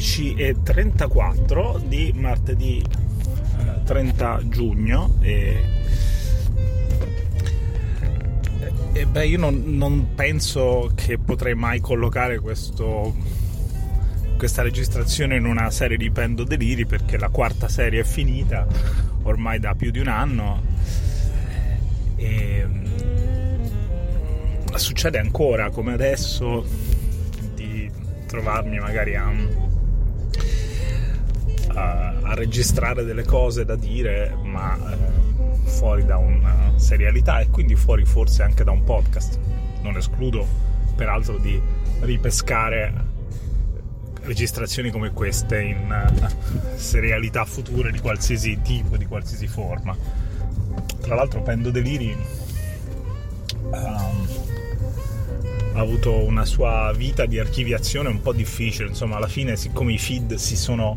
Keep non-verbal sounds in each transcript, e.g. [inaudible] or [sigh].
sono le 11.34 di martedì eh, 30 giugno e, e beh io non, non, penso che potrei mai collocare questo, questa registrazione in una serie di Pendo Deliri perché la quarta serie è finita ormai da più di un anno. E succede ancora come adesso di trovarmi magari a, a, a registrare delle cose da dire ma eh, fuori da una serialità e quindi fuori forse anche da un podcast non escludo peraltro di ripescare registrazioni come queste in uh, serialità future di qualsiasi tipo, di qualsiasi forma. Tra l'altro Pendo Deliri um, ha avuto una sua vita di archiviazione un po' difficile, insomma alla fine siccome i feed si sono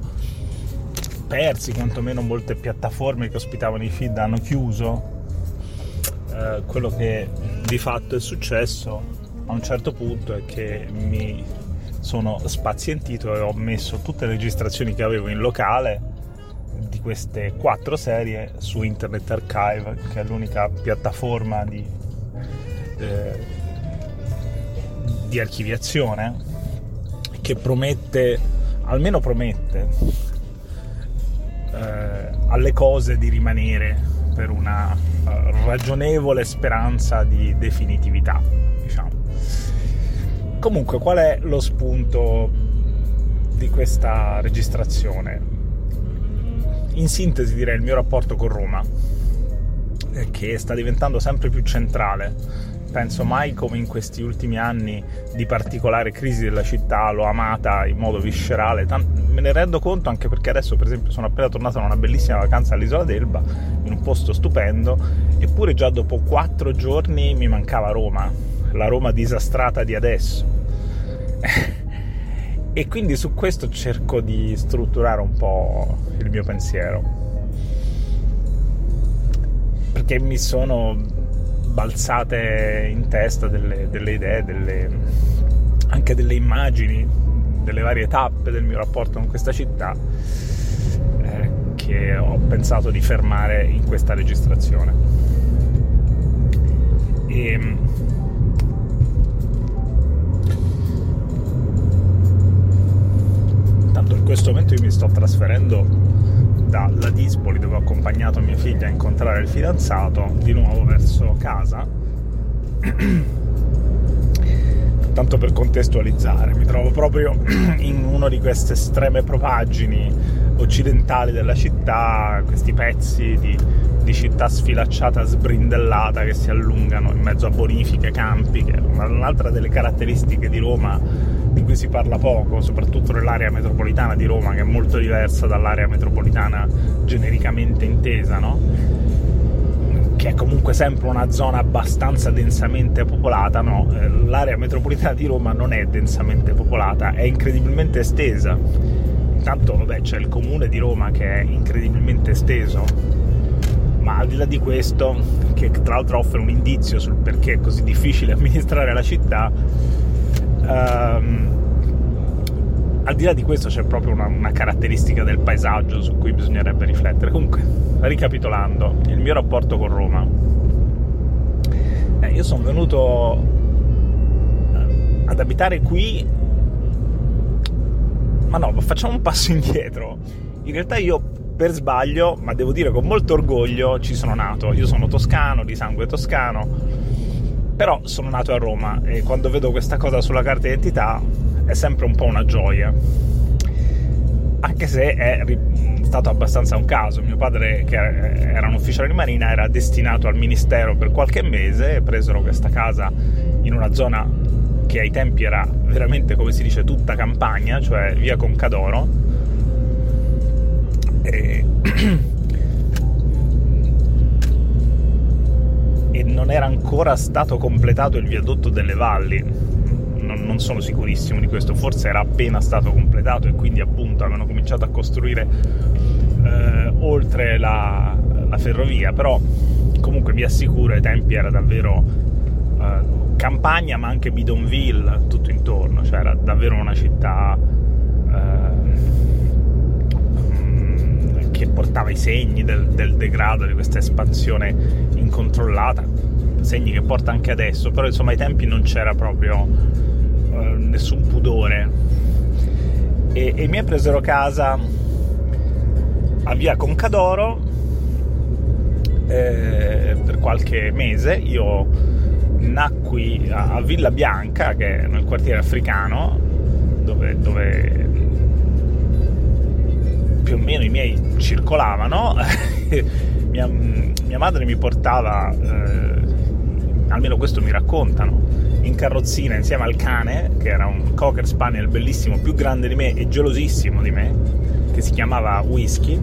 persi, quantomeno molte piattaforme che ospitavano i feed hanno chiuso, eh, quello che di fatto è successo a un certo punto è che mi sono spazientito e ho messo tutte le registrazioni che avevo in locale di queste quattro serie su Internet Archive, che è l'unica piattaforma di, eh, di archiviazione che promette, almeno promette, eh, alle cose di rimanere per una uh, ragionevole speranza di definitività, diciamo. Comunque, qual è lo spunto di questa registrazione? In sintesi direi il mio rapporto con Roma, eh, che sta diventando sempre più centrale penso mai come in questi ultimi anni di particolare crisi della città, l'ho amata in modo viscerale. me ne rendo conto anche perché adesso, per esempio, sono appena tornato da una bellissima vacanza all'isola d'Elba, in un posto stupendo, eppure già dopo quattro giorni mi mancava Roma, la Roma disastrata di adesso. [laughs] e quindi su questo cerco di strutturare un po' il mio pensiero. Perché mi sono balzate in testa delle, delle idee, delle, anche delle immagini, delle varie tappe del mio rapporto con questa città eh, che ho pensato di fermare in questa registrazione. E, tanto in questo momento io mi sto trasferendo dalla Dispoli dove ho accompagnato mia figlia a incontrare il fidanzato di nuovo verso casa. [clears throat] Tanto per contestualizzare mi trovo proprio [clears throat] in una di queste estreme propaggini occidentali della città questi pezzi di, di città sfilacciata sbrindellata che si allungano in mezzo a bonifiche, campi che è un'altra delle caratteristiche di Roma di cui si parla poco, soprattutto nell'area metropolitana di Roma, che è molto diversa dall'area metropolitana genericamente intesa, no? che è comunque sempre una zona abbastanza densamente popolata, no? Eh, l'area metropolitana di Roma non è densamente popolata, è incredibilmente estesa. Intanto vabbè, c'è il comune di Roma che è incredibilmente esteso, ma al di là di questo, che tra l'altro offre un indizio sul perché è così difficile [laughs] amministrare la città, ehm, al di là di questo c'è proprio una, una, caratteristica del paesaggio su cui bisognerebbe riflettere. Comunque, ricapitolando, il mio rapporto con Roma. Eh, io sono venuto eh, ad abitare qui, ma no, facciamo un passo [laughs] indietro. In realtà io per sbaglio, ma devo dire con molto orgoglio, ci sono nato. Io sono toscano, di sangue toscano però sono nato a Roma e quando vedo questa cosa sulla carta d'identità è sempre un po' una gioia. Anche se è stato abbastanza un caso. Mio padre, che era un ufficiale di marina, era destinato al ministero per qualche mese presero questa casa in una zona che ai tempi era veramente, come si dice, tutta campagna, cioè via Concadoro. E [clears throat] e non era ancora stato completato il viadotto delle valli. Non, non, sono sicurissimo di questo, forse era appena stato completato e quindi appunto avevano cominciato a costruire eh, oltre la, la, ferrovia, però comunque vi assicuro ai tempi era davvero eh, campagna ma anche bidonville tutto intorno, cioè era davvero una città mm, che portava i segni del, del degrado, di questa espansione incontrollata, segni che porta anche adesso, però insomma ai tempi non c'era proprio eh, nessun pudore. E, e mi presero casa a via Concadoro eh, per qualche mese. Io nacqui a, a, Villa Bianca, che è nel quartiere africano, dove, dove più o meno i miei circolavano. [laughs] mia, mia, madre mi portava, eh, almeno questo mi raccontano, in carrozzina insieme al cane, che era un cocker spaniel bellissimo, più grande di me e gelosissimo di me, che si chiamava Whisky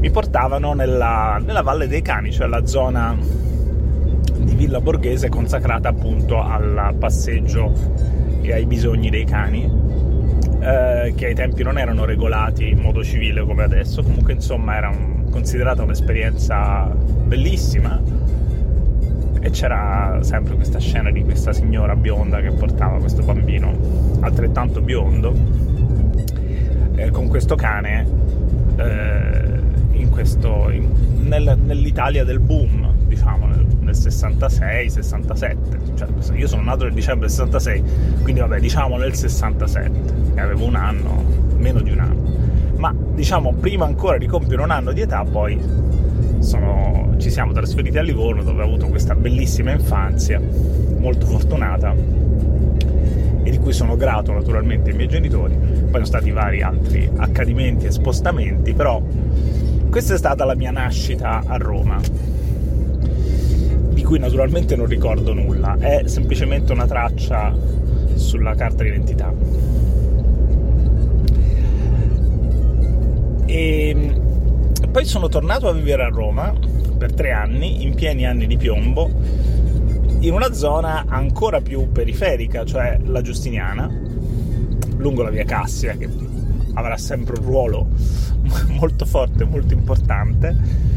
mi portavano nella, nella Valle dei Cani, cioè la zona di Villa Borghese consacrata appunto al passeggio e ai bisogni dei cani, eh, che ai tempi non erano regolati in modo civile come adesso, comunque insomma era un, considerata un'esperienza bellissima. E c'era sempre questa scena di questa signora bionda che portava questo bambino altrettanto biondo. Eh, con questo cane eh, in questo, in, nel, nell'Italia del boom, diciamo, nel, nel 66-67. Cioè, io sono nato nel dicembre del 66, quindi vabbè, diciamo nel 67, e avevo un anno, meno di un anno. Ma diciamo, prima ancora di compiere un anno di età, poi sono, ci siamo trasferiti a Livorno dove ho avuto questa bellissima infanzia, molto fortunata, e di cui sono grato naturalmente ai miei genitori. Poi sono stati vari altri accadimenti e spostamenti, però questa è stata la mia nascita a Roma, di cui naturalmente non ricordo nulla, è semplicemente una traccia sulla carta d'identità. E poi sono tornato a vivere a Roma per tre anni, in pieni anni di piombo, in una zona ancora più periferica, cioè la Giustiniana, lungo la via Cassia, che avrà sempre un ruolo [laughs] molto forte, molto importante.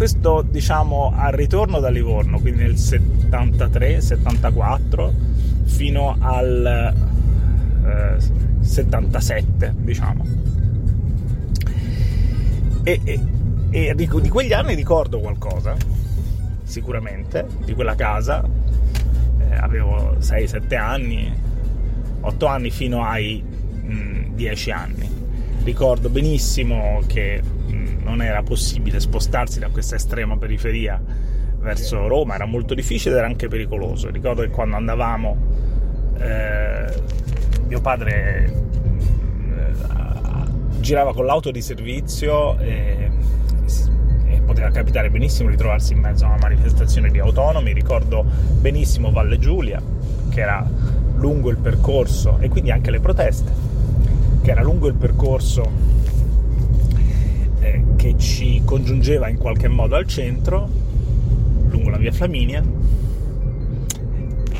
Questo diciamo al ritorno da Livorno, quindi nel 73-74 fino al eh, 77, diciamo. E, e, e di, di quegli anni ricordo qualcosa, sicuramente, di quella casa. Eh, avevo 6-7 anni, 8 anni fino ai mh, 10 anni ricordo benissimo che non era possibile spostarsi da questa estrema periferia verso Roma, era molto difficile ed era anche pericoloso. Ricordo che quando andavamo, eh, mio padre eh, girava con l'auto di servizio e, e, poteva capitare benissimo di trovarsi in mezzo a una manifestazione di autonomi. Ricordo benissimo Valle Giulia, che era lungo il percorso, e quindi anche le proteste che era lungo il percorso eh, che ci congiungeva in qualche modo al centro, lungo la via Flaminia,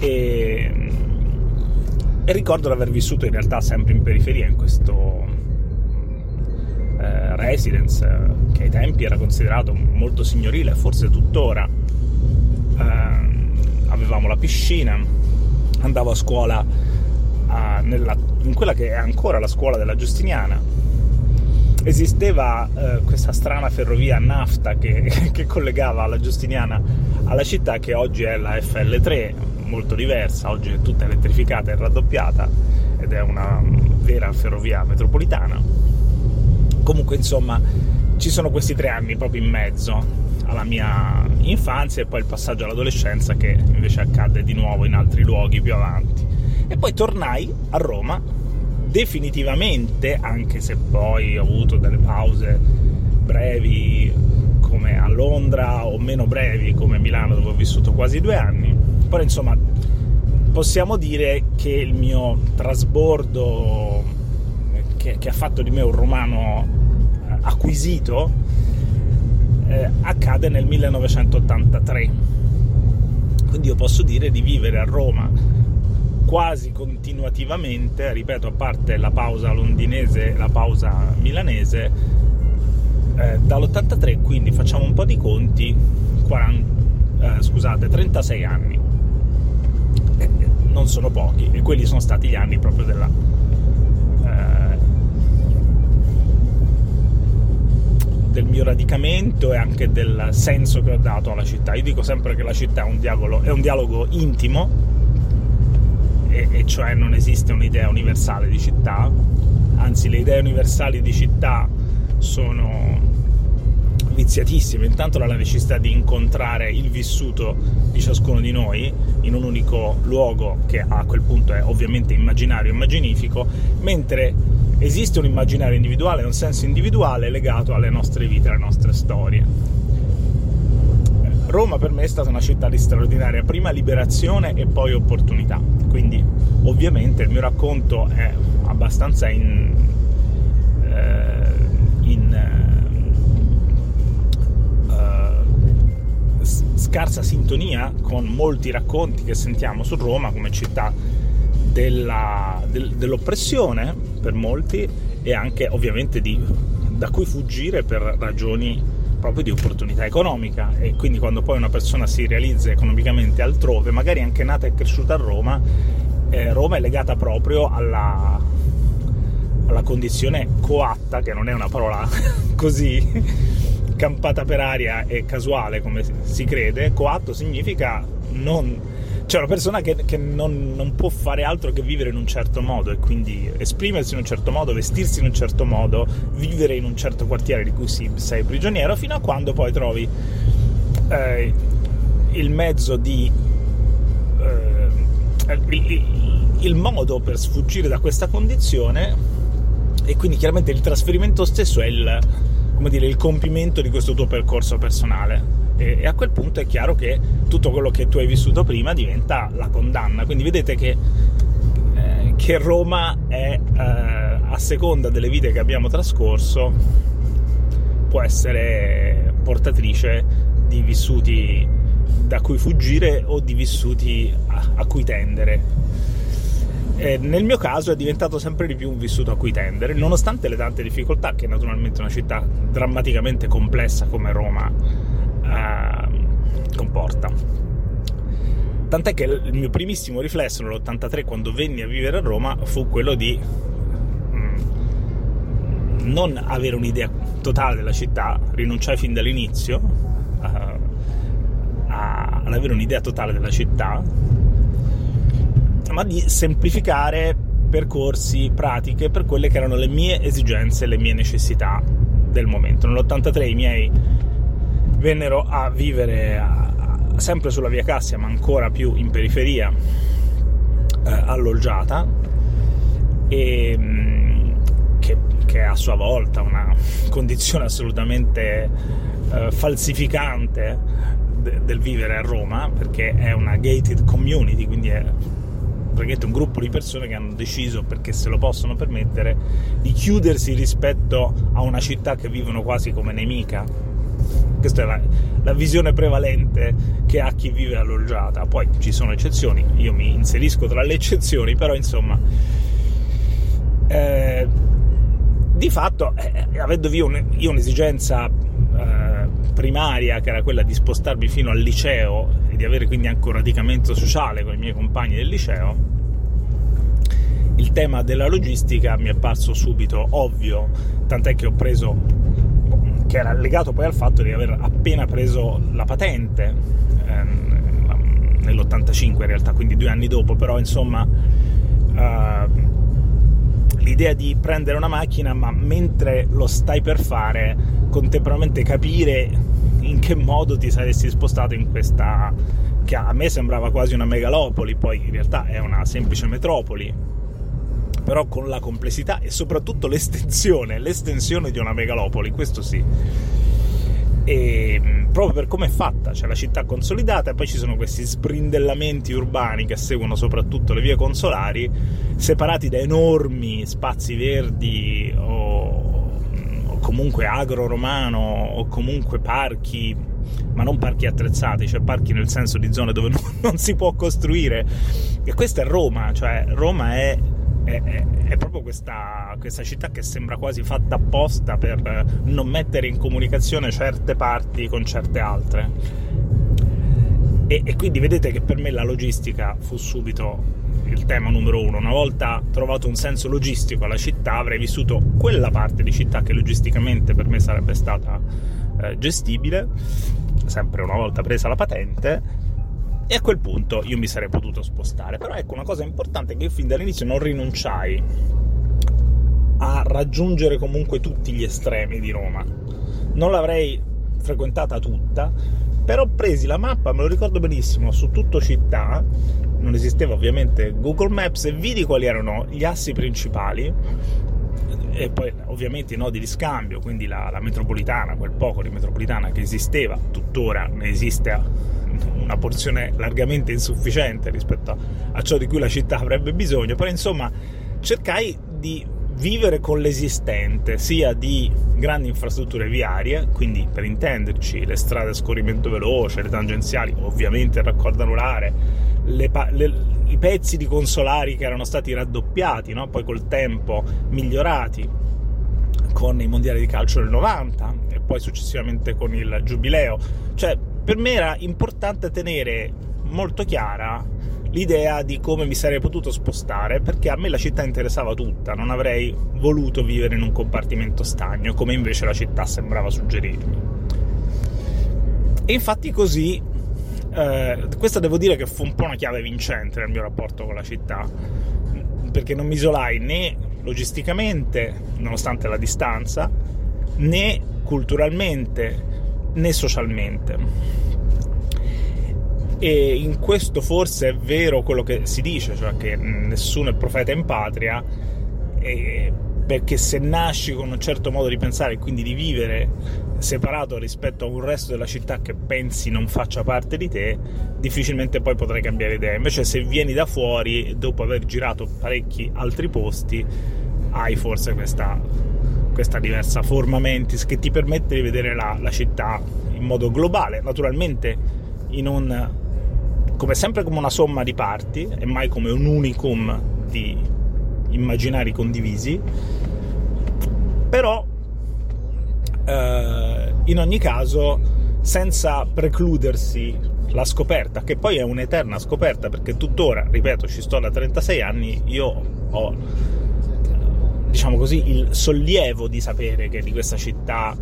e, e ricordo di aver vissuto in realtà sempre in periferia, in questo eh, residence che ai tempi era considerato molto signorile, forse tuttora. Eh, avevamo la piscina, andavo a scuola a, nella in quella che è ancora la scuola della Giustiniana, esisteva eh, questa strana ferrovia nafta che, [laughs] che, collegava la Giustiniana alla città che oggi è la FL3, molto diversa, oggi è tutta elettrificata e raddoppiata ed è una vera ferrovia metropolitana. Comunque insomma ci sono questi tre anni proprio in mezzo alla mia infanzia e poi il passaggio all'adolescenza che invece accadde di nuovo in altri luoghi più avanti. E poi tornai a Roma definitivamente, anche se poi ho avuto delle pause brevi come a Londra o meno brevi come a Milano dove ho vissuto quasi due anni. Però insomma possiamo dire che il mio trasbordo che, che ha fatto di me un romano eh, acquisito eh, accade nel 1983. Quindi io posso dire di vivere a Roma quasi continuativamente, ripeto, a parte la pausa londinese e la pausa milanese, eh, dall'83, quindi facciamo un po' di conti, 40, eh, scusate, 36 anni. Eh, non sono pochi, e quelli sono stati gli anni proprio della, eh, del mio radicamento e anche del senso che ho dato alla città. Io dico sempre che la città è un dialogo, è un dialogo intimo, e, e cioè non esiste un'idea universale di città, anzi le idee universali di città sono viziatissime, intanto dalla necessità di incontrare il vissuto di ciascuno di noi in un unico luogo che a quel punto è ovviamente immaginario e immaginifico, mentre esiste un immaginario individuale, un senso individuale legato alle nostre vite, alle nostre storie. Roma per me è stata una città di straordinaria prima liberazione e poi opportunità, quindi ovviamente il mio racconto è abbastanza in, eh, in scarsa sintonia con molti racconti che sentiamo su Roma come città della, del, dell'oppressione per molti e anche ovviamente di, da cui fuggire per ragioni proprio di opportunità economica e quindi quando poi una persona si realizza economicamente altrove, magari anche nata e cresciuta a Roma, eh, Roma è legata proprio alla, alla condizione coatta, che non è una parola [laughs] così campata per aria e casuale come si crede, coatto significa non... Cioè una persona che, che non, non, può fare altro che vivere in un certo modo e quindi esprimersi in un certo modo, vestirsi in un certo modo, vivere in un certo quartiere di cui sei prigioniero, fino a quando poi trovi eh, il mezzo di... Eh, il, il modo per sfuggire da questa condizione e quindi chiaramente il trasferimento stesso è il, dire, il compimento di questo tuo percorso personale. E, e, a quel punto è chiaro che tutto quello che tu hai vissuto prima diventa la condanna. Quindi vedete che, eh, che Roma è, eh, a seconda delle vite che abbiamo trascorso, può essere portatrice di vissuti da cui fuggire o di vissuti a, a cui tendere eh, nel mio caso è diventato sempre di più un vissuto a cui tendere, nonostante le tante difficoltà che naturalmente una città drammaticamente complessa come Roma eh, comporta. Tant'è che il mio primissimo riflesso nell'83 quando venni a vivere a Roma fu quello di mm, non avere un'idea totale della città, rinunciai fin dall'inizio uh, ad avere un'idea totale della città ma di semplificare percorsi, pratiche per quelle che erano le mie esigenze, le mie necessità del momento. Nell'83 i miei vennero a vivere a, a, sempre sulla via Cassia, ma ancora più in periferia, eh, alloggiata, e, mm, che, che, è a sua volta una condizione assolutamente eh, falsificante de, del vivere a Roma, perché è una gated community, quindi è praticamente un gruppo di persone che hanno deciso, perché se lo possono permettere, di chiudersi rispetto a una città che vivono quasi come nemica. Questa è la, la visione prevalente che ha chi vive alloggiata. Poi ci sono eccezioni, io mi inserisco tra le eccezioni, però insomma... Eh, di fatto, eh, avendo io, un, io un'esigenza eh, primaria, che era quella di spostarmi fino al liceo e di avere quindi anche un radicamento sociale con i miei compagni del liceo, il tema della logistica mi è parso subito ovvio, tant'è che ho preso, che era legato poi al fatto di aver appena preso la patente, ehm, nell'85 in realtà, quindi due anni dopo, però insomma eh, l'idea di prendere una macchina, ma mentre lo stai per fare, contemporaneamente capire in che modo ti saresti spostato in questa che a me sembrava quasi una megalopoli, poi in realtà è una semplice metropoli però con la complessità e soprattutto l'estensione, l'estensione di una megalopoli, questo sì. E mm, proprio per come è fatta, c'è la città consolidata e poi ci sono questi sbrindellamenti urbani che seguono soprattutto le vie consolari, separati da enormi spazi verdi o, o comunque agro-romano o comunque parchi ma non parchi attrezzati, cioè parchi nel senso di zone dove non, [laughs] non si può costruire. E questa è Roma, cioè Roma è è, è, è proprio questa, questa, città che sembra quasi fatta apposta per non mettere in comunicazione certe parti con certe altre. E, e quindi vedete che per me la logistica fu subito il tema numero uno. Una volta trovato un senso logistico alla città, avrei vissuto quella parte di città che logisticamente per me sarebbe stata eh, gestibile, sempre una volta presa la patente, e a quel punto io mi sarei potuto spostare. Però ecco una cosa importante che io fin dall'inizio non rinunciai a raggiungere comunque tutti gli estremi di Roma. Non l'avrei frequentata tutta, però presi la mappa, me lo ricordo benissimo, su tutto città, non esisteva ovviamente Google Maps e vidi quali erano gli assi principali e poi ovviamente i nodi di scambio, quindi la, la metropolitana, quel poco di metropolitana che esisteva, tuttora ne esiste una porzione largamente insufficiente rispetto a, ciò di cui la città avrebbe bisogno, però insomma cercai di vivere con l'esistente, sia di grandi infrastrutture viarie, quindi per intenderci le strade a scorrimento veloce, le tangenziali, ovviamente il raccordo anulare, le, le, i pezzi di consolari che erano stati raddoppiati, no? poi col tempo migliorati con i mondiali di calcio del 90 e poi successivamente con il giubileo. Cioè, per me era importante tenere molto chiara l'idea di come mi sarei potuto spostare perché a me la città interessava tutta, non avrei voluto vivere in un compartimento stagno come invece la città sembrava suggerirmi. E infatti così, eh, questa devo dire che fu un po' una chiave vincente nel mio rapporto con la città, perché non mi isolai né logisticamente, nonostante la distanza, né culturalmente né socialmente e in questo forse è vero quello che si dice, cioè che nessuno è profeta in patria, perché se nasci con un certo modo di pensare e quindi di vivere separato rispetto a un resto della città che pensi non faccia parte di te, difficilmente poi potrai cambiare idea. Invece se vieni da fuori, dopo aver girato parecchi altri posti, hai forse questa, questa diversa forma mentis che ti permette di vedere la, la città in modo globale, naturalmente un come sempre come una somma di parti e mai come un unicum di immaginari condivisi, però eh, in ogni caso senza precludersi la scoperta, che poi è un'eterna scoperta perché tuttora, ripeto, ci sto da 36 anni, io ho diciamo così il sollievo di sapere che di questa città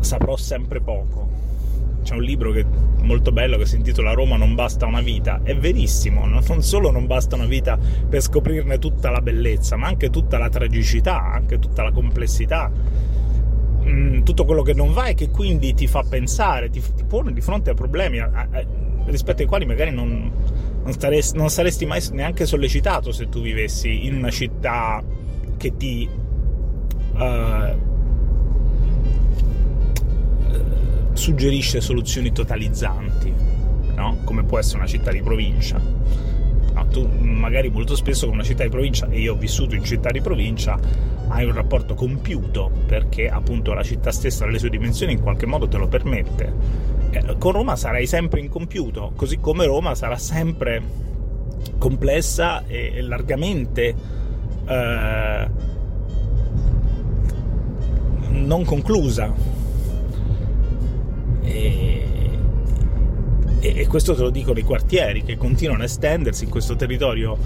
saprò sempre poco. C'è un libro che, molto bello che si intitola Roma non basta una vita. È verissimo, non solo non basta una vita per scoprirne tutta la bellezza, ma anche tutta la tragicità, anche tutta la complessità, mm, tutto quello che non va e che quindi ti fa pensare, ti, ti pone di fronte a problemi a, a, rispetto ai quali magari non, non, staresti, non saresti mai neanche sollecitato se tu vivessi in una città che ti... Uh, suggerisce soluzioni totalizzanti, no? come può essere una città di provincia. No, tu magari molto spesso con una città di provincia, e io ho vissuto in città di provincia, hai un rapporto compiuto perché appunto la città stessa, le sue dimensioni in qualche modo te lo permette. Eh, con Roma sarai sempre incompiuto, così come Roma sarà sempre complessa e, e largamente eh, non conclusa. E, e, questo te lo dicono i quartieri che continuano a estendersi in questo territorio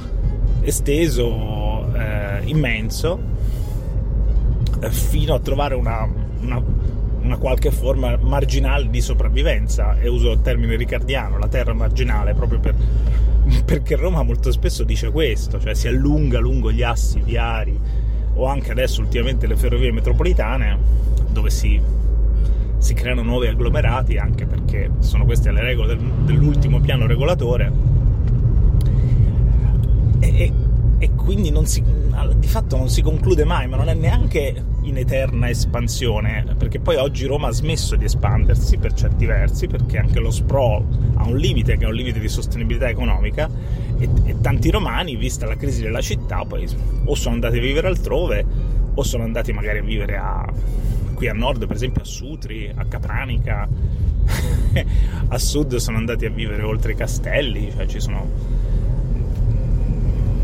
esteso, eh, immenso, eh, fino a trovare una, una, una, qualche forma marginale di sopravvivenza. E uso il termine ricardiano, la terra marginale, proprio per, [laughs] perché Roma molto spesso dice questo, cioè si allunga lungo gli assi viari o anche adesso ultimamente le ferrovie metropolitane, dove si si creano nuovi agglomerati anche perché sono queste le regole del, dell'ultimo piano regolatore e, quindi si, di fatto non si conclude mai ma non è neanche in eterna espansione perché poi oggi Roma ha smesso di espandersi per certi versi perché anche lo sprawl ha un limite che è un limite di sostenibilità economica e, e tanti romani vista la crisi della città poi o sono andati a vivere altrove o sono andati magari a vivere a qui a nord, per esempio a Sutri, a Capranica, [laughs] a sud sono andati a vivere oltre i castelli, cioè ci sono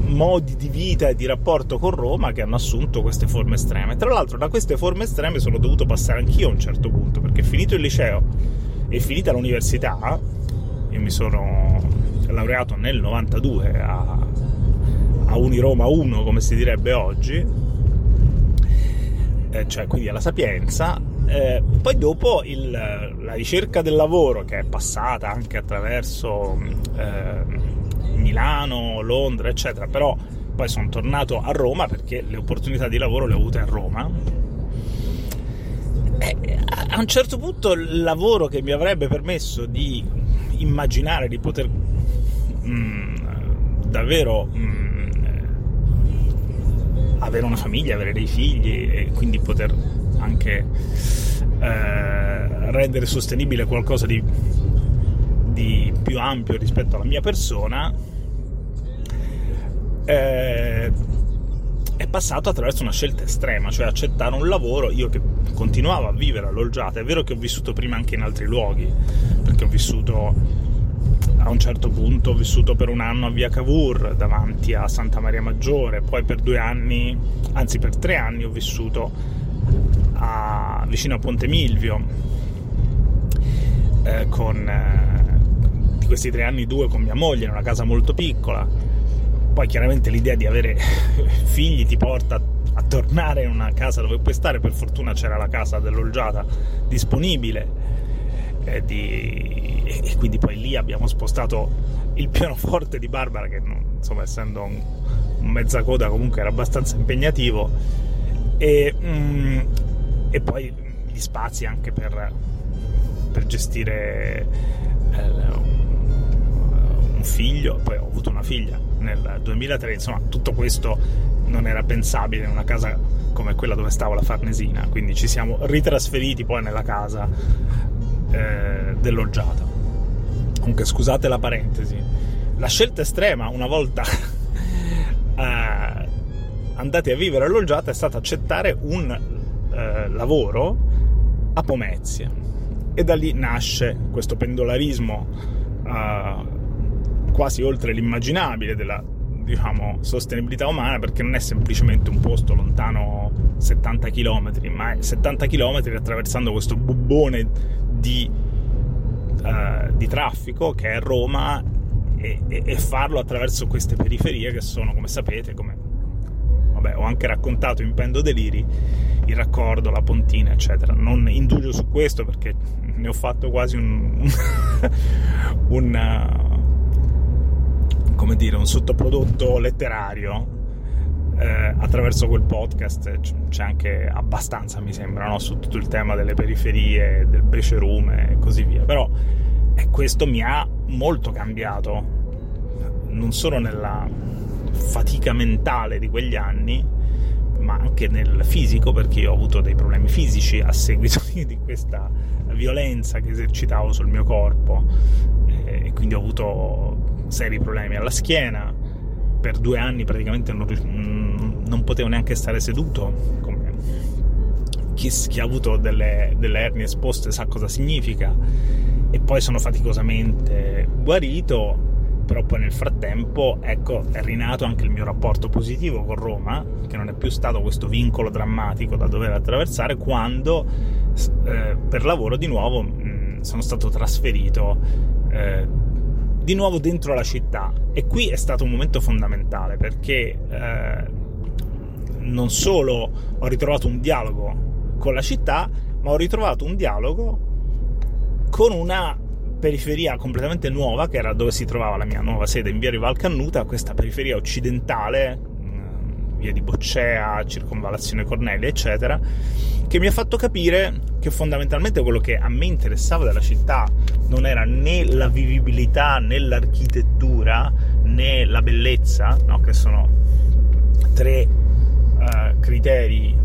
modi di vita e di rapporto con Roma che hanno assunto queste forme estreme. Tra l'altro, da queste forme estreme sono dovuto passare anch'io a un certo punto, perché finito il liceo e finita l'università, io mi sono laureato nel 92 a a Uniroma 1 come si direbbe oggi, eh, cioè quindi alla Sapienza, eh, poi dopo il, la ricerca del lavoro che è passata anche attraverso eh, Milano, Londra, eccetera, però poi sono tornato a Roma perché le opportunità di lavoro le ho avute a Roma. E a un certo punto il lavoro che mi avrebbe permesso di immaginare di poter mh, mm, davvero mh, mm, avere una famiglia, avere dei figli e quindi poter anche eh, rendere sostenibile qualcosa di, di più ampio rispetto alla mia persona eh, è passato attraverso una scelta estrema, cioè accettare un lavoro, io che continuavo a vivere a Lolgiata, è vero che ho vissuto prima anche in altri luoghi, perché ho vissuto a un certo punto, ho vissuto per un anno a Via Cavour, davanti a Santa Maria Maggiore, poi per due anni, anzi per tre anni ho vissuto a, vicino a Ponte Milvio, eh, con... Eh, questi tre anni due con mia moglie in una casa molto piccola. Poi chiaramente l'idea di avere [laughs] figli ti porta a tornare in una casa dove puoi stare, per fortuna c'era la casa dell'Olgiata disponibile. E, di... e quindi poi lì abbiamo spostato il pianoforte di Barbara che insomma essendo un, un mezza coda comunque era abbastanza impegnativo. E, mm, e poi gli spazi anche per, per gestire eh, figlio, poi ho avuto una figlia nel 2003, insomma tutto questo non era pensabile in una casa come quella dove stavo la Farnesina, quindi ci siamo ritrasferiti poi nella casa eh, dell'Oggiata. Comunque scusate la parentesi, la scelta estrema una volta [laughs] eh, andati a vivere all'Oggiata è stata accettare un eh, lavoro a Pomezia e da lì nasce questo pendolarismo uh, quasi oltre l'immaginabile della diciamo, sostenibilità umana perché non è semplicemente un posto lontano 70 km, ma è 70 km attraversando questo bubbone di, uh, di traffico che è Roma e, e, e, farlo attraverso queste periferie che sono, come sapete, come vabbè, ho anche raccontato in Pendo Deliri, il raccordo, la pontina, eccetera. Non indugio su questo perché ne ho fatto quasi un, [laughs] un, come dire, un sottoprodotto letterario eh, attraverso quel podcast c'è anche abbastanza, mi sembra, no? su tutto il tema delle periferie, del becerume e così via. Però eh, questo mi ha molto cambiato, non solo nella fatica mentale di quegli anni, ma anche nel fisico, perché ho avuto dei problemi fisici a seguito [laughs] di questa violenza che esercitavo sul mio corpo eh, e quindi ho avuto seri problemi alla schiena, per due anni praticamente non, mm, non potevo neanche stare seduto, chi, chi ha avuto delle, delle ernie esposte sa cosa significa, e poi sono faticosamente guarito, però poi nel frattempo ecco, è rinato anche il mio rapporto positivo con Roma, che non è più stato questo vincolo drammatico da dover attraversare quando eh, per lavoro di nuovo mh, mm, sono stato trasferito eh, di nuovo dentro la città. E qui è stato un momento fondamentale perché eh, non solo ho ritrovato un dialogo con la città, ma ho ritrovato un dialogo con una periferia completamente nuova, che era dove si trovava la mia nuova sede in via Rivalcannuta, questa periferia occidentale, via di Boccea, circonvallazione Cornelia, eccetera, che mi ha fatto capire che fondamentalmente quello che a me interessava della città non era né la vivibilità, né l'architettura, né la bellezza, no? che sono tre uh, criteri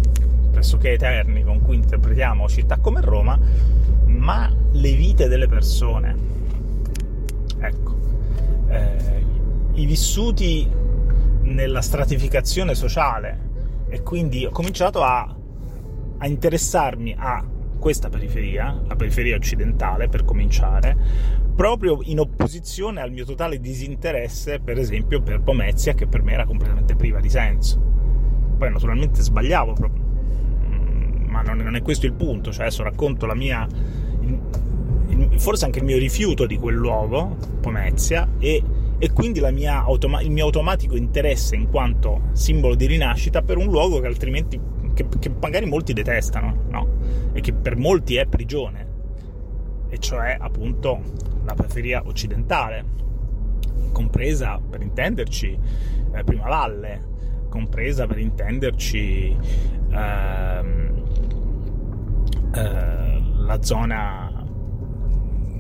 pressoché eterni con cui interpretiamo città come Roma, ma le vite delle persone. Ecco, eh, i vissuti nella stratificazione sociale e quindi ho cominciato a, a interessarmi a questa periferia, la periferia occidentale per cominciare, proprio in opposizione al mio totale disinteresse, per esempio, per Pomezia, che per me era completamente priva di senso. Poi naturalmente sbagliavo, mm, ma non è questo il punto, cioè adesso racconto la mia, forse anche il mio rifiuto di quel luogo, Pomezia, e e quindi automa- il mio automatico interesse in quanto simbolo di rinascita per un luogo che altrimenti che, che magari molti detestano no? e che per molti è prigione e cioè appunto la periferia occidentale compresa per intenderci eh, Prima Valle compresa per intenderci ehm, eh, la zona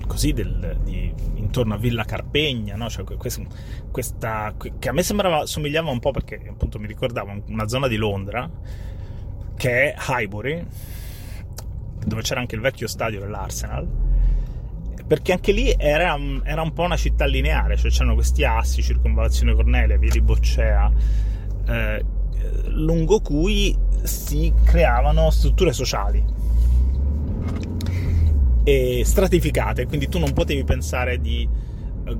così del, di, intorno a Villa Carpegna, no? cioè, questa, questa, che a me sembrava, somigliava un po' perché appunto mi ricordava una zona di Londra che è Highbury, dove c'era anche il vecchio stadio dell'Arsenal, perché anche lì era, era un po' una città lineare, cioè c'erano questi assi, circonvallazione Cornelia, via di Boccea, eh, lungo cui si creavano strutture sociali e stratificate, quindi tu non potevi pensare di uh,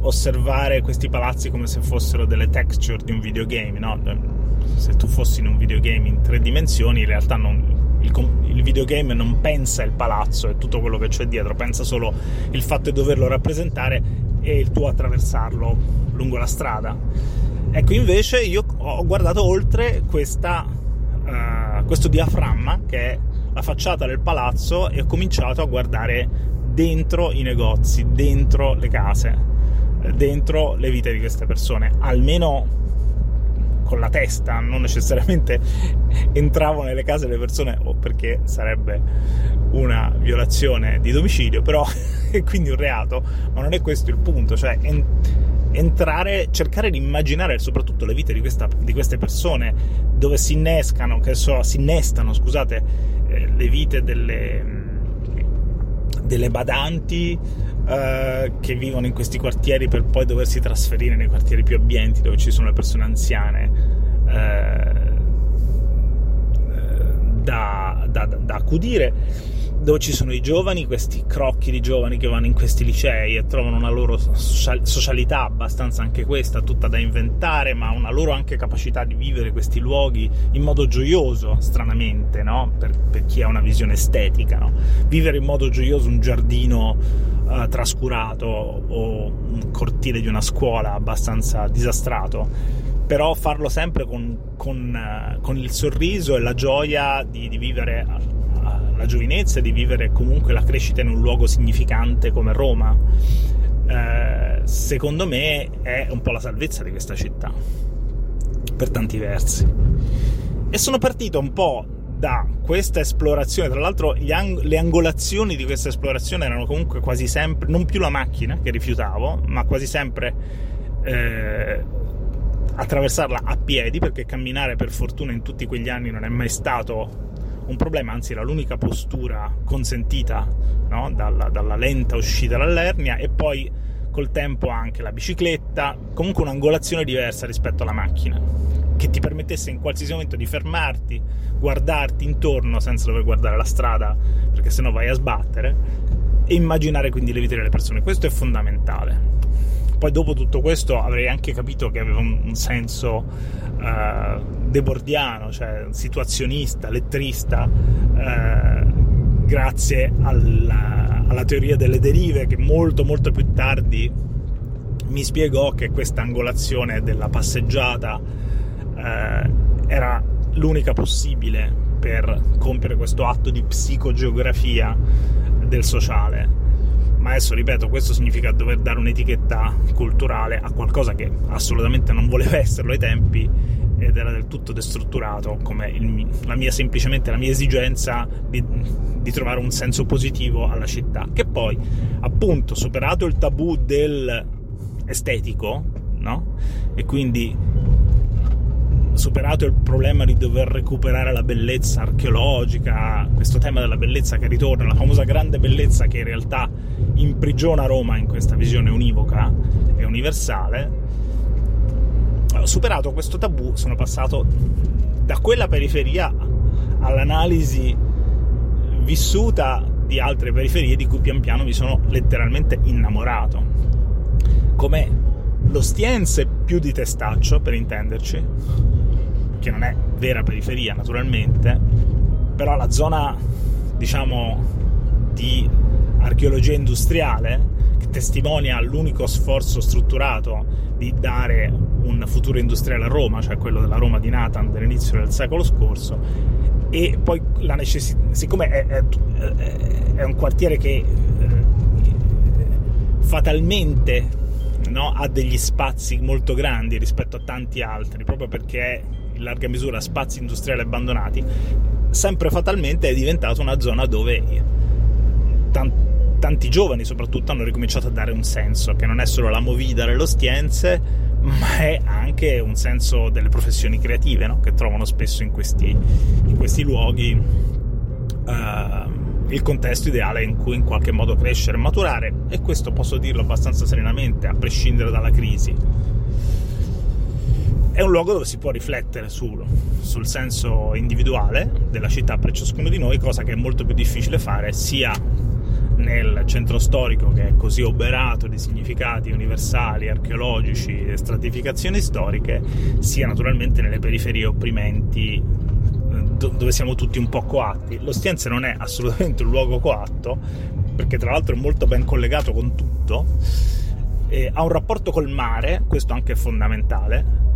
osservare questi palazzi come se fossero delle texture di un videogame, no? Se tu fossi in un videogame in tre dimensioni, in realtà non, il, il, videogame non pensa il palazzo e tutto quello che c'è dietro, pensa solo il fatto di doverlo rappresentare e il tuo attraversarlo lungo la strada. Ecco, invece io ho guardato oltre questa, uh, questo diaframma che è la facciata del palazzo e ho cominciato a guardare dentro i negozi, dentro le case, dentro le vite di queste persone, almeno con la testa, non necessariamente [laughs] entravo nelle case delle persone o perché sarebbe una violazione di domicilio, però [laughs] è quindi un reato, ma non è questo il punto, cioè entrare, cercare di immaginare soprattutto le vite di, questa, di queste persone dove si innescano, che so, si innestano, scusate, eh, le vite delle, delle badanti eh, che vivono in questi quartieri per poi doversi trasferire nei quartieri più abbienti dove ci sono le persone anziane eh, da, da, da accudire dove ci sono i giovani, questi crocchi di giovani che vanno in questi licei e trovano una loro socialità abbastanza anche questa, tutta da inventare, ma una loro anche capacità di vivere questi luoghi in modo gioioso, stranamente, no? per, per, chi ha una visione estetica. No? Vivere in modo gioioso un giardino uh, trascurato o un cortile di una scuola abbastanza disastrato però farlo sempre con, con, uh, con, il sorriso e la gioia di, di vivere la giovinezza, di vivere comunque la crescita in un luogo significante come Roma, eh, secondo me è un po' la salvezza di questa città, per tanti versi. E sono partito un po' da questa esplorazione, tra l'altro ang- le angolazioni di questa esplorazione erano comunque quasi sempre, non più la macchina che rifiutavo, ma quasi sempre eh, attraversarla a piedi, perché camminare per fortuna in tutti quegli anni non è mai stato un problema, anzi era l'unica postura consentita no? dalla, dalla lenta uscita dall'ernia e poi col tempo anche la bicicletta, comunque un'angolazione diversa rispetto alla macchina, che ti permettesse in qualsiasi momento di fermarti, guardarti intorno senza dover guardare la strada, perché sennò vai a sbattere, e immaginare quindi le vite delle persone. Questo è fondamentale. Poi dopo tutto questo avrei anche capito che aveva un, senso uh, debordiano, cioè situazionista, lettrista, uh, grazie alla, alla teoria delle derive che molto molto più tardi mi spiegò che questa angolazione della passeggiata uh, era l'unica possibile per compiere questo atto di psicogeografia del sociale ma adesso ripeto, questo significa dover dare un'etichetta culturale a qualcosa che assolutamente non voleva esserlo ai tempi ed era del tutto destrutturato come il, la mia, semplicemente la mia esigenza di, di, trovare un senso positivo alla città che poi appunto superato il tabù del estetico no? e quindi superato il problema di dover recuperare la bellezza archeologica, questo tema della bellezza che ritorna, la famosa grande bellezza che in realtà imprigiona Roma in questa visione univoca e universale, superato questo tabù sono passato da quella periferia all'analisi vissuta di altre periferie di cui pian piano mi sono letteralmente innamorato. Come l'Ostiense più di Testaccio, per intenderci, che non è vera periferia naturalmente, però la zona, diciamo, di archeologia industriale, che testimonia l'unico sforzo strutturato di dare un futuro industriale a Roma, cioè quello della Roma di Nathan dell'inizio del secolo scorso, e poi la necessità, siccome è, è, è, un quartiere che eh, fatalmente no, ha degli spazi molto grandi rispetto a tanti altri, proprio perché in larga misura spazi industriali abbandonati, sempre fatalmente è diventata una zona dove tanti tanti giovani soprattutto hanno ricominciato a dare un senso, che non è solo la movida delle ostienze, ma è anche un senso delle professioni creative, no? che trovano spesso in questi, in questi luoghi uh, il contesto ideale in cui in qualche modo crescere e maturare, e questo posso dirlo abbastanza serenamente, a prescindere dalla crisi. È un luogo dove si può riflettere sul, sul senso individuale della città per ciascuno di noi, cosa che è molto più difficile fare sia nel centro storico che è così oberato di significati universali, archeologici e stratificazioni storiche, sia naturalmente nelle periferie opprimenti eh, dove siamo tutti un po' coatti. L'Ostiense non è assolutamente un luogo coatto, perché tra l'altro è molto ben collegato con tutto, ha un rapporto col mare, questo anche è fondamentale.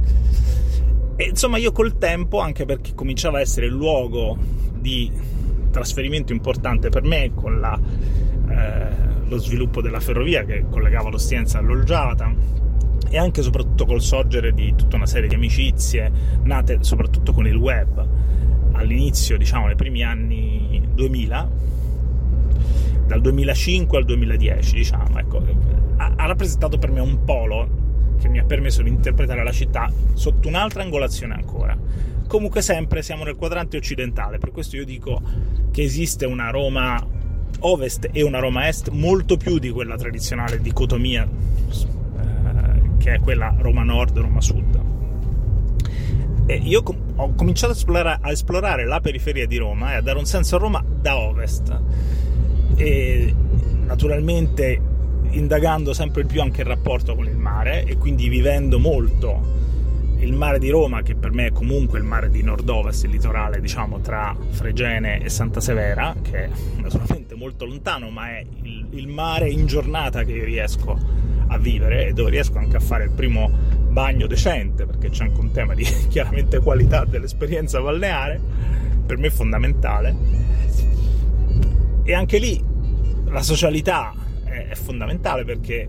E insomma, io col tempo, anche perché cominciava a essere il luogo di trasferimento importante per me, con la eh, lo sviluppo della ferrovia che collegava l'Ostienza all'Olgiata e anche soprattutto col sorgere di tutta una serie di amicizie nate soprattutto con il web all'inizio, diciamo, nei primi anni 2000 dal 2005 al 2010, diciamo, ecco, ha, ha rappresentato per me un polo che mi ha permesso di interpretare la città sotto un'altra angolazione ancora. Comunque sempre siamo nel quadrante occidentale, per questo io dico che esiste una Roma ovest e una Roma est molto più di quella tradizionale dicotomia eh, che è quella Roma nord Roma sud. E io com- ho cominciato a esplorare, a esplorare, la periferia di Roma e a dare un senso a Roma da ovest. E naturalmente indagando sempre più anche il rapporto con il mare e quindi vivendo molto il mare di Roma, che per me è comunque il mare di nord-ovest, il litorale diciamo tra Fregene e Santa Severa, che è naturalmente molto lontano, ma è il, il mare in giornata che io riesco a vivere e dove riesco anche a fare il primo bagno decente, perché c'è anche un tema di [laughs] chiaramente qualità dell'esperienza balneare, per me fondamentale. E anche lì la socialità è, fondamentale perché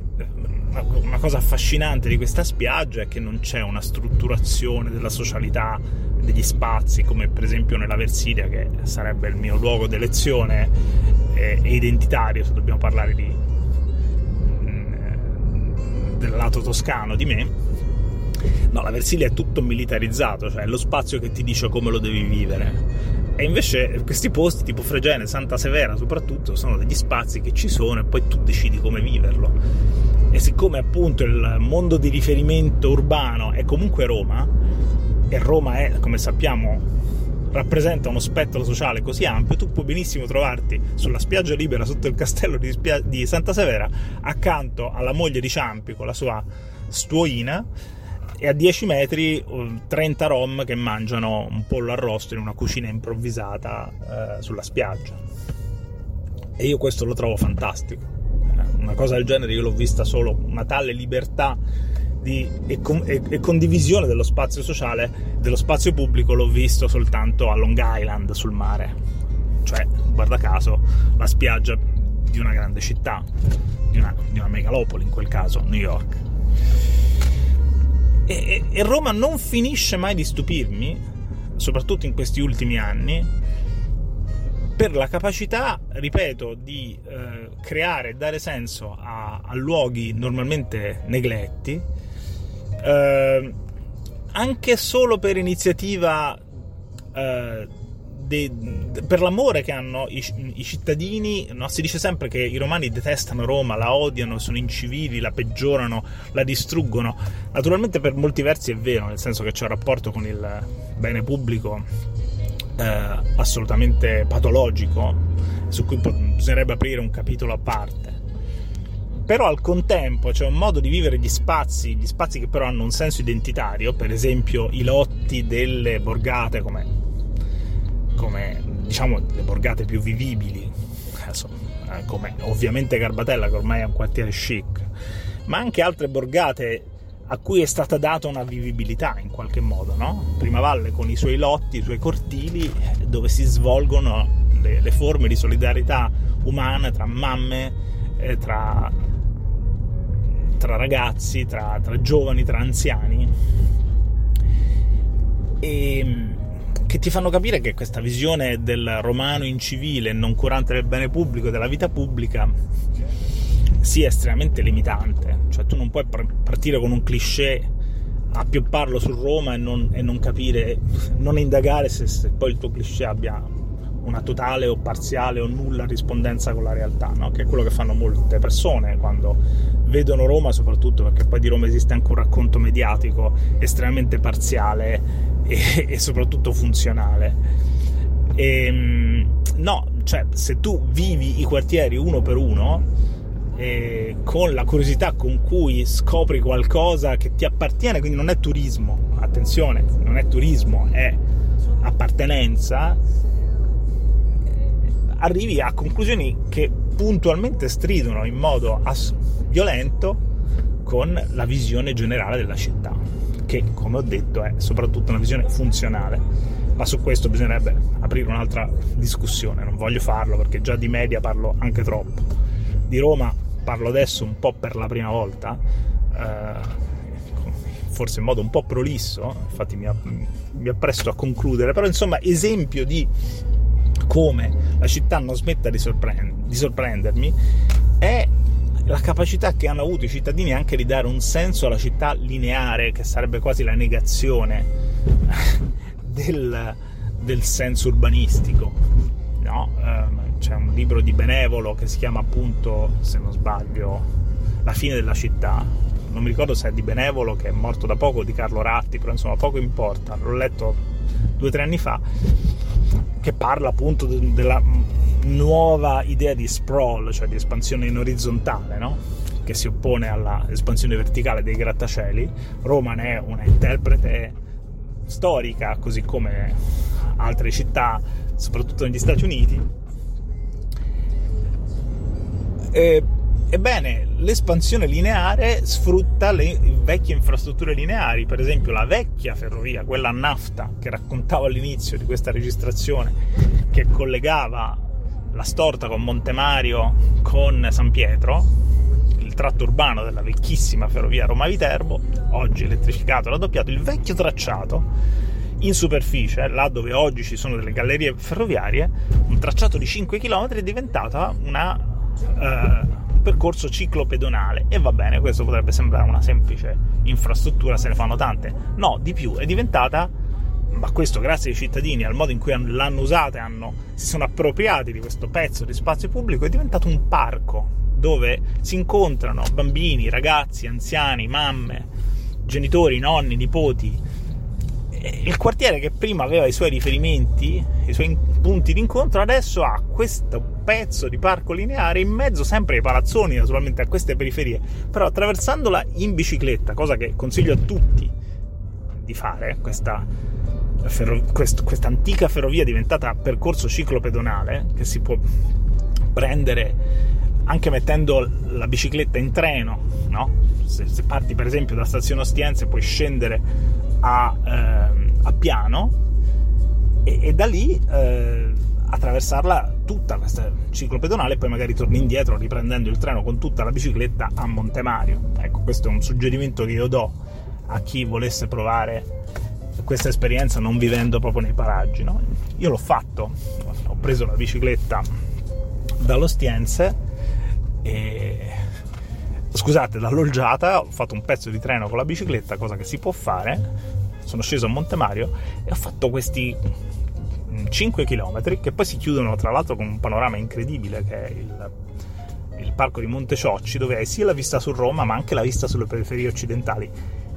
una cosa affascinante di questa spiaggia è che non c'è una strutturazione della socialità degli spazi come per esempio nella Versilia che sarebbe il mio luogo d'elezione e, e identitario se dobbiamo parlare di, mm, del lato toscano di me. No la Versilia è tutto militarizzato cioè è lo spazio che ti dice come lo devi vivere e invece questi posti tipo Fregene, Santa Severa soprattutto sono degli spazi che ci sono e poi tu decidi come viverlo. E siccome appunto il mondo di riferimento urbano è comunque Roma, e Roma è, come sappiamo, rappresenta uno spettro sociale così ampio, tu puoi benissimo trovarti sulla spiaggia libera sotto il castello di, Spia- di Santa Severa accanto alla moglie di Ciampi con la sua stuoina e a 10 metri 30 rom che mangiano un pollo arrosto in una cucina improvvisata eh, sulla spiaggia. E io questo lo trovo fantastico una cosa del genere io l'ho vista solo, una tale libertà di, e, e, e, condivisione dello spazio sociale, dello spazio pubblico l'ho visto soltanto a Long Island sul mare, cioè guarda caso la spiaggia di una grande città, di una, di una megalopoli in quel caso, New York. E, e Roma non finisce mai di stupirmi, soprattutto in questi ultimi anni, per la capacità, ripeto, di eh, creare e dare senso a, a, luoghi normalmente negletti, eh, anche solo per iniziativa, eh, de, de, per l'amore che hanno i, i cittadini. No? Si dice sempre che i romani detestano Roma, la odiano, sono incivili, la peggiorano, la distruggono. Naturalmente per molti versi è vero, nel senso che c'è un rapporto con il bene pubblico eh, assolutamente patologico, su cui bisognerebbe aprire un capitolo a parte. Però al contempo c'è un modo di vivere gli spazi, gli spazi che però hanno un senso identitario, per esempio i lotti delle borgate come, come diciamo le borgate più vivibili, eh, come ovviamente Garbatella che ormai è un quartiere chic, ma anche altre borgate a cui è stata data una vivibilità in qualche modo, no? Primavalle con i suoi lotti, i suoi cortili, dove si svolgono le, le forme di solidarietà umana tra mamme, eh, tra, tra, ragazzi, tra, tra, giovani, tra anziani, e che ti fanno capire che questa visione del romano incivile, non curante del bene pubblico, della vita pubblica, sia estremamente limitante. Cioè tu non puoi partire con un cliché a piopparlo su Roma e non, e non capire, non indagare se, se, poi il tuo cliché abbia una totale o parziale o nulla rispondenza con la realtà, no? che è quello che fanno molte persone quando vedono Roma, soprattutto perché poi di Roma esiste anche un racconto mediatico estremamente parziale e, [laughs] e soprattutto funzionale. E, ehm, no, cioè se tu vivi i quartieri uno per uno, eh, con la curiosità con cui scopri qualcosa che ti appartiene, quindi non è turismo, attenzione, non è turismo, è appartenenza, arrivi a conclusioni che puntualmente stridono in modo ass- violento con la visione generale della città, che come ho detto è soprattutto una visione funzionale. Ma su questo bisognerebbe aprire un'altra discussione, non voglio farlo perché già di media parlo anche troppo. Di Roma parlo adesso un po' per la prima volta, eh, forse in modo un po' prolisso, infatti mi, mi appresto a concludere, però insomma esempio di come la città non smetta di, sorprend- di sorprendermi è la capacità che hanno avuto i cittadini anche di dare un senso alla città lineare, che sarebbe quasi la negazione [laughs] del, del senso urbanistico. No? Eh, c'è un libro di Benevolo che si chiama appunto, se non sbaglio, La fine della città. Non mi ricordo se è di Benevolo, che è morto da poco, di Carlo Ratti, però insomma poco importa. L'ho letto due o tre anni fa che parla appunto de- della nuova idea di sprawl, cioè di espansione in orizzontale, no? che si oppone all'espansione verticale dei grattacieli. Roma ne è una interprete storica, così come altre città, soprattutto negli Stati Uniti. E Ebbene, l'espansione lineare sfrutta le vecchie infrastrutture lineari, per esempio la vecchia ferrovia, quella a nafta che raccontavo all'inizio di questa registrazione, che collegava la storta con Montemario con San Pietro, il tratto urbano della vecchissima ferrovia Roma-Viterbo, oggi elettrificato raddoppiato, il vecchio tracciato in superficie, là dove oggi ci sono delle gallerie ferroviarie, un tracciato di 5 km è diventata una... Uh, percorso ciclopedonale e va bene, questo potrebbe sembrare una semplice infrastruttura, se ne fanno tante. No, di più, è diventata, ma questo grazie ai cittadini, al modo in cui l'hanno usata e hanno, si sono appropriati di questo pezzo di spazio pubblico, è diventato un parco dove si incontrano bambini, ragazzi, anziani, mamme, genitori, nonni, nipoti. Il quartiere che prima aveva i suoi riferimenti, i suoi punti d'incontro, adesso ha questo pezzo di parco lineare in mezzo sempre ai palazzoni, naturalmente a queste periferie, però attraversandola in bicicletta, cosa che consiglio a tutti di fare, questa, ferro, quest, questa antica ferrovia diventata percorso ciclopedonale che si può prendere anche mettendo la bicicletta in treno, no? se, se, parti per esempio da stazione Ostiense puoi scendere a, eh, a piano e, e, da lì eh, attraversarla tutta questa ciclo pedonale e poi magari torni indietro riprendendo il treno con tutta la bicicletta a Montemario. Ecco, questo è un suggerimento che io do a chi volesse provare questa esperienza non vivendo proprio nei paraggi. No? Io l'ho fatto, ho preso la bicicletta dall'Ostiense e scusate, dall'Olgiata, ho fatto un pezzo di treno con la bicicletta, cosa che si può fare. Sono sceso a Montemario e ho fatto questi 5 km che poi si chiudono tra l'altro con un panorama incredibile che è il, il parco di Monte Ciocci dove hai sia la vista su Roma ma anche la vista sulle periferie occidentali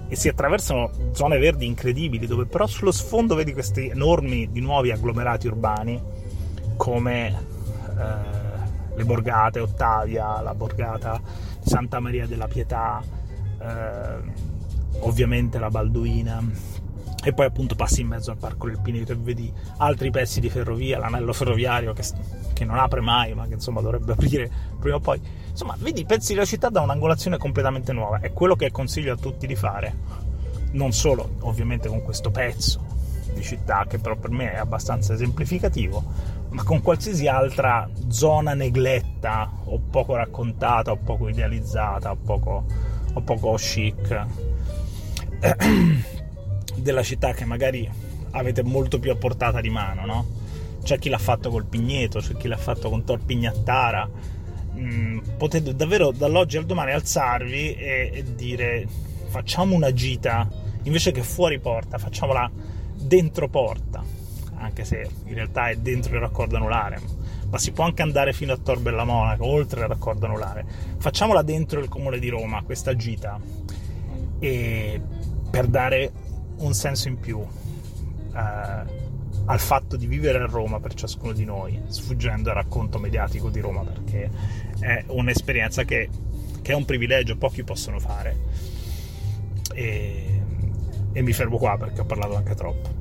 e si attraversano zone verdi incredibili dove però sullo sfondo vedi questi enormi di nuovi agglomerati urbani come eh, le borgate Ottavia, la borgata Santa Maria della Pietà, eh, ovviamente la Balduina e poi appunto passi in mezzo al Parco del Pineto e vedi altri pezzi di ferrovia, l'anello ferroviario che, che non apre mai, ma che insomma dovrebbe aprire prima o poi. Insomma, vedi pezzi della città da un'angolazione completamente nuova. È quello che consiglio a tutti di fare. Non solo, ovviamente, con questo pezzo di città, che però per me è abbastanza esemplificativo, ma con qualsiasi altra zona negletta, o poco raccontata, o poco idealizzata, o poco, o poco chic [clears throat] della città che magari avete molto più a portata di mano, no? C'è chi l'ha fatto col Pigneto, c'è chi l'ha fatto con Tor Pignattara. Mm, potete davvero dall'oggi al domani alzarvi e, e dire facciamo una gita invece che fuori porta, facciamola dentro porta, anche se in realtà è dentro il raccordo anulare, ma si può anche andare fino a Tor Bella Monaca, oltre il raccordo anulare. Facciamola dentro il comune di Roma, questa gita, e per dare un senso in più eh, al fatto di vivere a Roma per ciascuno di noi, sfuggendo al racconto mediatico di Roma, perché è un'esperienza che, che è un privilegio, pochi possono fare. E, e mi fermo qua perché ho parlato anche troppo.